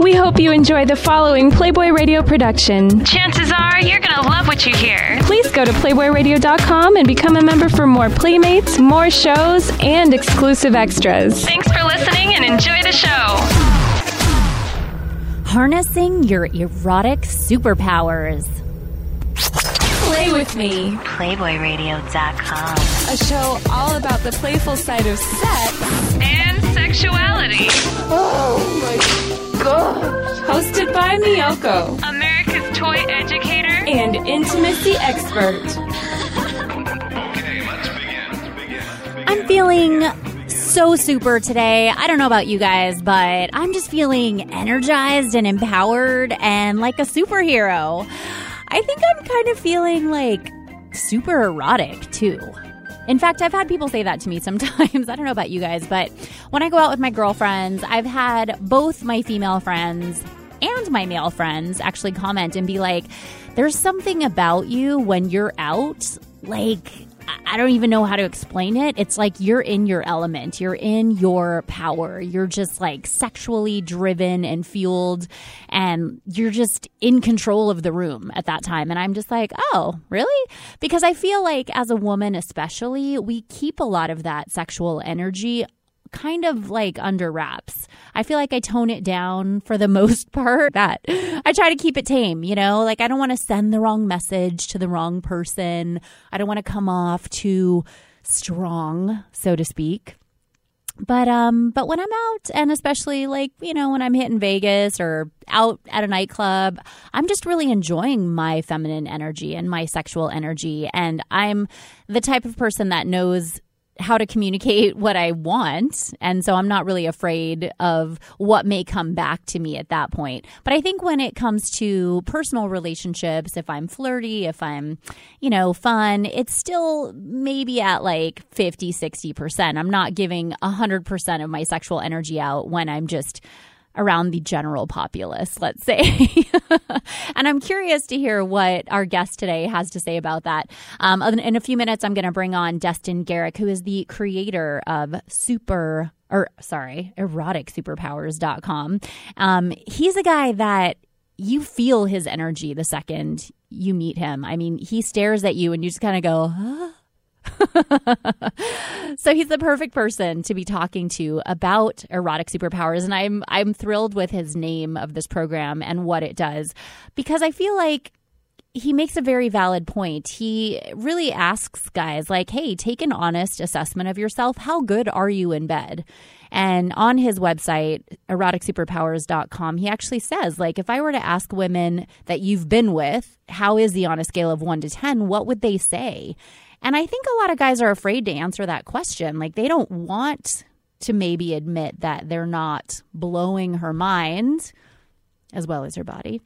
We hope you enjoy the following Playboy Radio production. Chances are you're going to love what you hear. Please go to PlayboyRadio.com and become a member for more playmates, more shows, and exclusive extras. Thanks for listening and enjoy the show. Harnessing your erotic superpowers. Play with me. PlayboyRadio.com. A show all about the playful side of sex. And sexuality. Oh. Hosted by Miyoko, America's toy educator. and intimacy expert. I'm feeling so super today. I don't know about you guys, but I'm just feeling energized and empowered and like a superhero. I think I'm kind of feeling like super erotic too. In fact, I've had people say that to me sometimes. I don't know about you guys, but when I go out with my girlfriends, I've had both my female friends and my male friends actually comment and be like, there's something about you when you're out, like, I- don't even know how to explain it. It's like you're in your element, you're in your power, you're just like sexually driven and fueled, and you're just in control of the room at that time. And I'm just like, oh, really? Because I feel like as a woman, especially, we keep a lot of that sexual energy kind of like under wraps. I feel like I tone it down for the most part. That I try to keep it tame, you know? Like I don't want to send the wrong message to the wrong person. I don't want to come off too strong, so to speak. But um but when I'm out and especially like, you know, when I'm hitting Vegas or out at a nightclub, I'm just really enjoying my feminine energy and my sexual energy and I'm the type of person that knows how to communicate what I want. And so I'm not really afraid of what may come back to me at that point. But I think when it comes to personal relationships, if I'm flirty, if I'm, you know, fun, it's still maybe at like 50, 60%. I'm not giving 100% of my sexual energy out when I'm just around the general populace, let's say. and I'm curious to hear what our guest today has to say about that. Um, in a few minutes, I'm going to bring on Destin Gerek, who is the creator of Super, or sorry, eroticsuperpowers.com. Um, he's a guy that you feel his energy the second you meet him. I mean, he stares at you and you just kind of go, huh? so he's the perfect person to be talking to about erotic superpowers and I'm I'm thrilled with his name of this program and what it does because I feel like he makes a very valid point. He really asks guys like, "Hey, take an honest assessment of yourself. How good are you in bed?" And on his website, eroticsuperpowers.com, he actually says, like, if I were to ask women that you've been with, how is he on a scale of 1 to 10, what would they say? And I think a lot of guys are afraid to answer that question. Like they don't want to maybe admit that they're not blowing her mind as well as her body.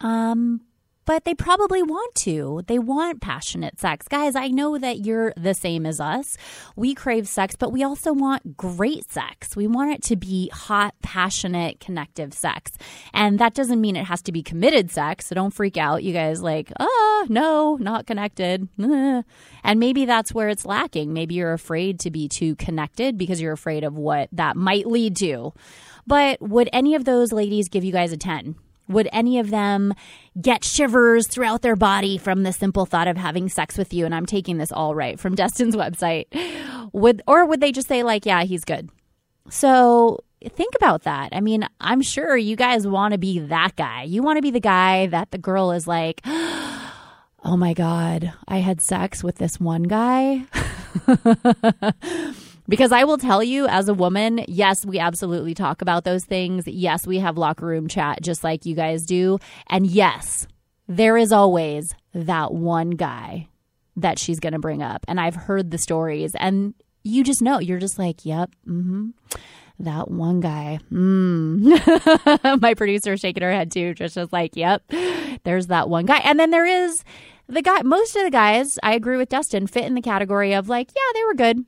Um, but they probably want to. They want passionate sex. Guys, I know that you're the same as us. We crave sex, but we also want great sex. We want it to be hot, passionate, connective sex. And that doesn't mean it has to be committed sex. So don't freak out. You guys like, no, not connected. And maybe that's where it's lacking. Maybe you're afraid to be too connected because you're afraid of what that might lead to. But would any of those ladies give you guys a 10? Would any of them get shivers throughout their body from the simple thought of having sex with you? And I'm taking this all right from Destin's website. Would or would they just say like, yeah, he's good? So think about that. I mean, I'm sure you guys want to be that guy. You want to be the guy that the girl is like, oh my God, I had sex with this one guy. Because I will tell you, as a woman, yes, we absolutely talk about those things. Yes, we have locker room chat just like you guys do. And yes, there is always that one guy that she's going to bring up. And I've heard the stories, and you just know, you're just like, yep, mm-hmm. That one guy. Mm. My producer shaking her head too, just like, yep, there's that one guy. And then there is the guy, most of the guys, I agree with Destin, fit in the category of like, yeah, they were good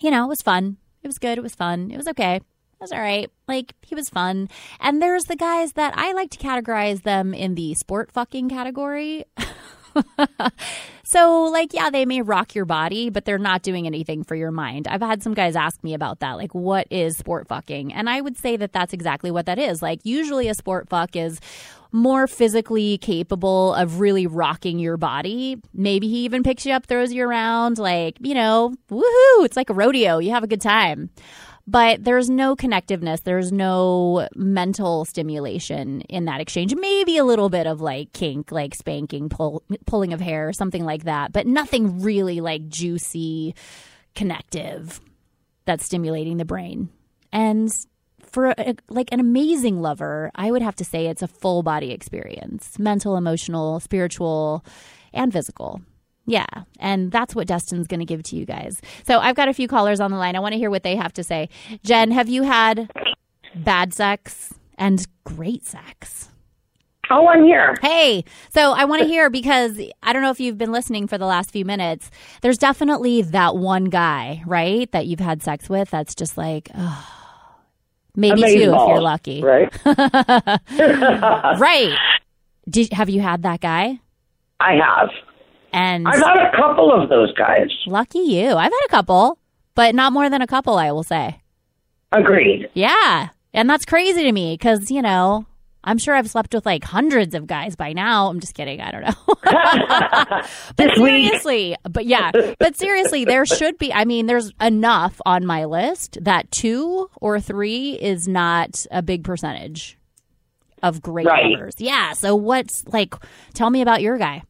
you know, it was fun. It was good. It was fun. It was okay. It was all right. Like, he was fun. And there's the guys that I like to categorize them in the sport fucking category. So, like, yeah, they may rock your body, but they're not doing anything for your mind. I've had some guys ask me about that, like, what is sport fucking? And I would say that that's exactly what that is. Like, usually a sport fuck is more physically capable of really rocking your body. Maybe he even picks you up, throws you around, like, you know, woohoo, it's like a rodeo. You have a good time but there's no connectiveness. There's no mental stimulation in that exchange. Maybe a little bit of like kink like spanking pull, pulling of hair something like that. But nothing really like juicy connective that's stimulating the brain. And for a, like an amazing lover i would have to say it's a full body experience. Mental emotional spiritual and physical yeah. And that's what Destin's going to give to you guys. So I've got a few callers on the line. I want to hear what they have to say. Jen, have you had bad sex and great sex? Oh, I'm here. Hey, so I want to hear because I don't know if you've been listening for the last few minutes. There's definitely that one guy, right, that you've had sex with that's just like, oh, maybe two if you're lucky. Right? Right. Did, have you had that guy? I have. And I've had a couple of those guys. lucky you. I've had a couple, but not more than a couple, I will say. Agreed. Yeah. And that's crazy to me because, you know, I'm sure I've slept with like hundreds of guys by now. I'm just kidding. I don't know. but seriously, but yeah, but seriously, there should be. I mean, there's enough on my list that two or three is not a big percentage of great Right. lovers. Yeah. So what's like, tell me about your guy.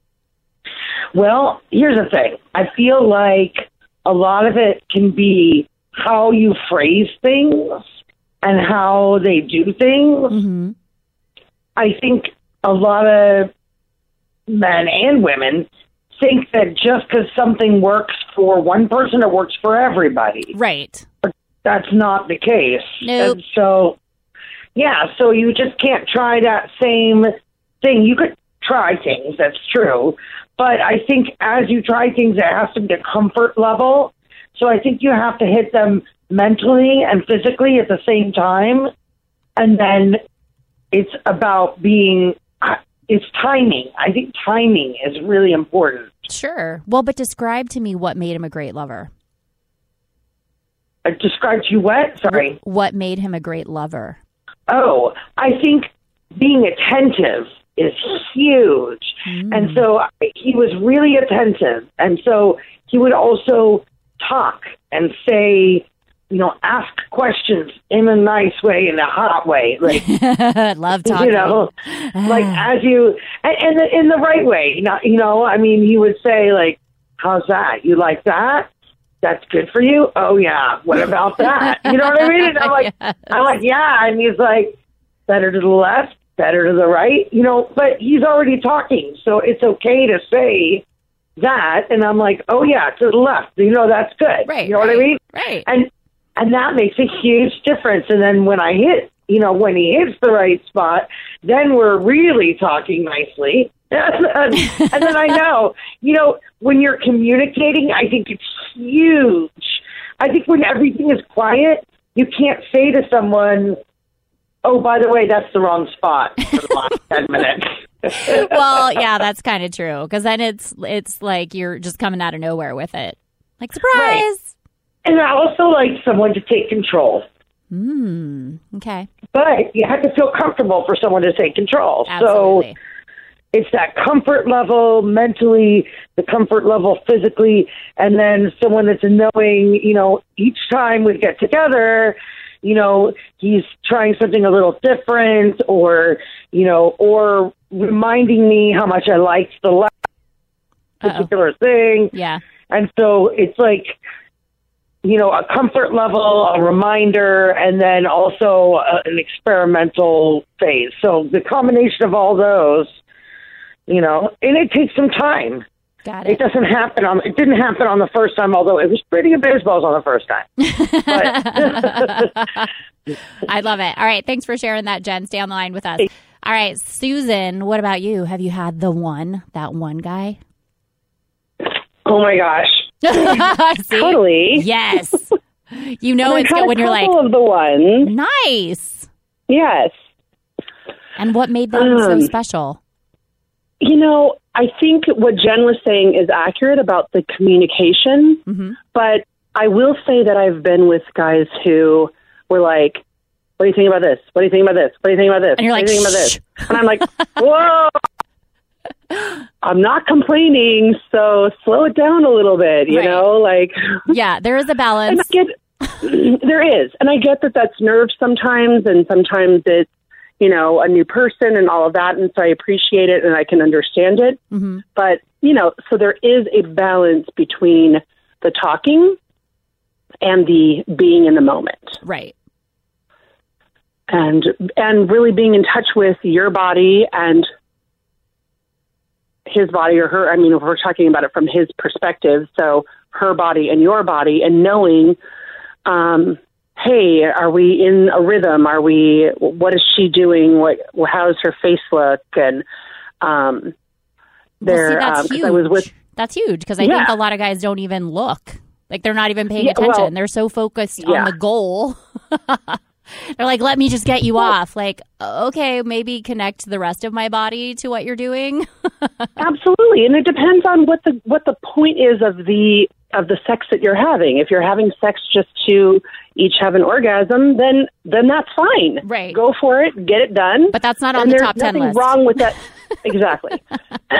Well, here's the thing. I feel like a lot of it can be how you phrase things and how they do things. Mm-hmm. I think a lot of men and women think that just because something works for one person, it works for everybody. Right. But That's not the case. Nope. And so, yeah, so you just can't try that same thing. You could try things, that's true. But I think as you try things, it has to be a comfort level. So I think you have to hit them mentally and physically at the same time. And then it's about being, uh, it's timing. I think timing is really important. Sure. Well, but describe to me what made him a great lover. I described you what? Sorry. What made him a great lover? Oh, I think being attentive is huge. And mm. so he was really attentive. And so he would also talk and say, you know, ask questions in a nice way, in a hot way. Like, Love talking. you know, like as you, and, and the- in the right way. You know, you know, I mean, he would say, like, how's that? You like that? That's good for you? Oh, yeah. What about that? You know what I mean? And I'm like, I'm like, yeah. And he's like, better to the left, better to the right, you know, but he's already talking. So it's okay to say that. And I'm like, oh, yeah, to the left. You know, that's good. Right, You know what I mean? right. And, and that makes a huge difference. And then when I hit, you know, when he hits the right spot, then we're really talking nicely. and, and then I know, you know, when you're communicating, I think it's huge. I think when everything is quiet, you can't say to someone, oh, by the way, that's the wrong spot for the last 10 minutes. well, yeah, that's kind of true because then it's it's like you're just coming out of nowhere with it, like surprise. and I also like someone to take control. Hmm. Okay. But you have to feel comfortable for someone to take control. Absolutely. So it's that comfort level mentally, the comfort level physically, and then someone that's knowing, you know, each time we get together, you know, he's trying something a little different or, you know, or reminding me how much I liked the last particular thing. Yeah. And so it's like, you know, a comfort level, a reminder, and then also uh, an experimental phase. So the combination of all those, you know, and it takes some time. Got It it. doesn't happen on. It didn't happen on the first time, although it was pretty balls on the first time. But I love it. All right. Thanks for sharing that, Jen. Stay on the line with us. All right, Susan. What about you? Have you had the one that one guy? oh my gosh, Totally. Yes. You know it's good when you're like of the ones. nice. Yes. And what made them so Um, special? You know, I think what Jen was saying is accurate about the communication, Mm-hmm. but I will say that I've been with guys who were like, "What do you think about this? What do you think about this? What do you think about this? And you're what like, do you think about this?" And I'm like, "Whoa." I'm not complaining, so slow it down a little bit, you Right. know, like Yeah, there is a and balance. I get there is, and I get that that's nerves sometimes, and sometimes it's you know a new person and all of that, and so I appreciate it and I can understand it. hmm But you know, so there is a balance between the talking and the being in the moment, Right. and and really being in touch with your body and his body or her. I mean, we're talking about it from his perspective, so her body and your body, and knowing, um, hey, are we in a rhythm? Are we? What is she doing? What? How does her face look? And um, Well, see, there, that's um, huge. I was with That's huge because I think a lot of guys don't even look. Like they're not even paying Yeah, attention. well, they're so focused on the goal. they're like, let me just get you off. Like, okay, maybe connect the rest of my body to what you're doing. Absolutely, and it depends on what the what the point is of the of the sex that you're having. If you're having sex just to each have an orgasm, then then that's fine. Right. Go for it, get it done. But that's not on and the top 10 nothing list. wrong with that. exactly.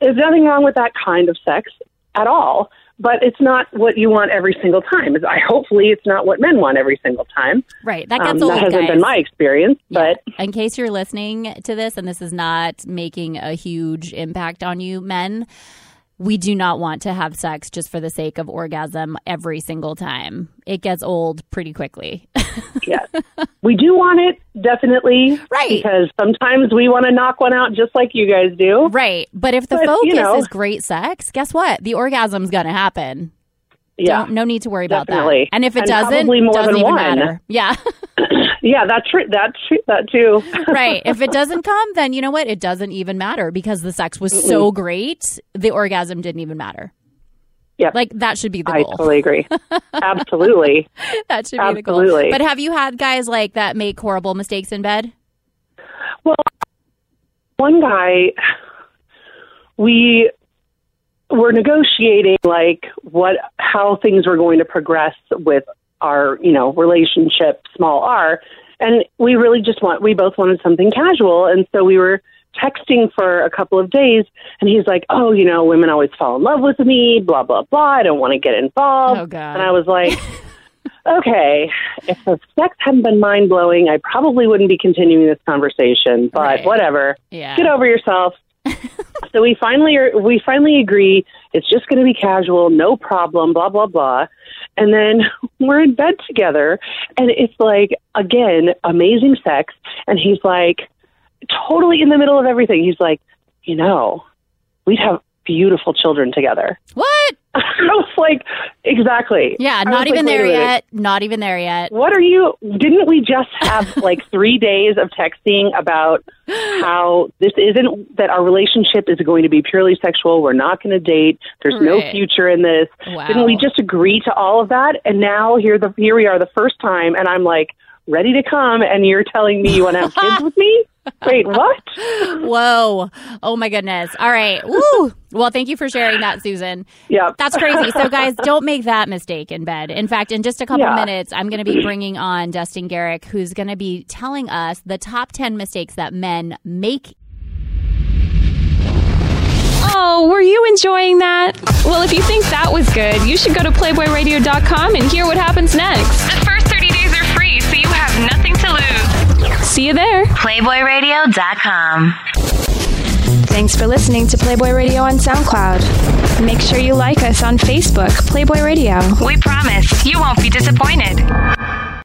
there's nothing wrong with that kind of sex at all. But it's not what you want every single time. I hopefully it's not what men want every single time. right. That gets Um, old, that hasn't guys. been my experience, Yeah. but in case you're listening to this and this is not making a huge impact on you, men, we do not want to have sex just for the sake of orgasm every single time. It gets old pretty quickly. yes. We do want it, definitely. Right. Because sometimes we want to knock one out just like you guys do. right. But if the But, focus you know- is great sex, guess what? The orgasm's going to happen. Yeah. Don't, no need to worry about that. And if it And doesn't, probably more doesn't than even one. matter. Yeah. Yeah, that's true. That's true. That too. right. If it doesn't come, then you know what? It doesn't even matter because the sex was so great, the orgasm didn't even matter. Yeah. Like that should be the I goal. I totally agree. Absolutely. that should be the goal. But have you had guys like that make horrible mistakes in bed? Well, one guy, we were negotiating like what how things were going to progress with our you know relationship, small r, and we really just want we both wanted something casual, and so we were texting for a couple of days, and he's like, oh, you know, women always fall in love with me, blah blah blah. I don't want to get involved. Oh, God. And I was like. Okay, if the sex hadn't been mind blowing, I probably wouldn't be continuing this conversation. But Right. whatever, Yeah. get over yourself. so we finally are, we finally agree it's just going to be casual, no problem, blah blah blah. And then we're in bed together, and it's like again amazing sex. And he's like totally in the middle of everything. He's like, you know, we'd have beautiful children together. What? I was like, exactly. Yeah, not even like, there wait a minute. yet. Not even there yet. What are you? Didn't we just have like three days of texting about how this isn't that our relationship is going to be purely sexual? We're not going to date. There's no future in this. Wow. Didn't we just agree to all of that? And now here the here we are the first time, and I'm like ready to come, and you're telling me you want to have kids with me? Wait, what? Whoa. Oh my goodness. All right. Woo. Well, thank you for sharing that, Susan. Yeah, That's crazy. So, guys, don't make that mistake in bed. In fact, in just a couple Yeah. minutes, I'm going to be bringing on Destin Gerek, who's going to be telling us the top 10 mistakes that men make. Oh, were you enjoying that? Well, if you think that was good, you should go to PlayBoyRadio.com and hear what happens next. See you there. PlayBoyRadio.com. Thanks for listening to Playboy Radio on SoundCloud. Make sure you like us on Facebook, Playboy Radio. We promise you won't be disappointed.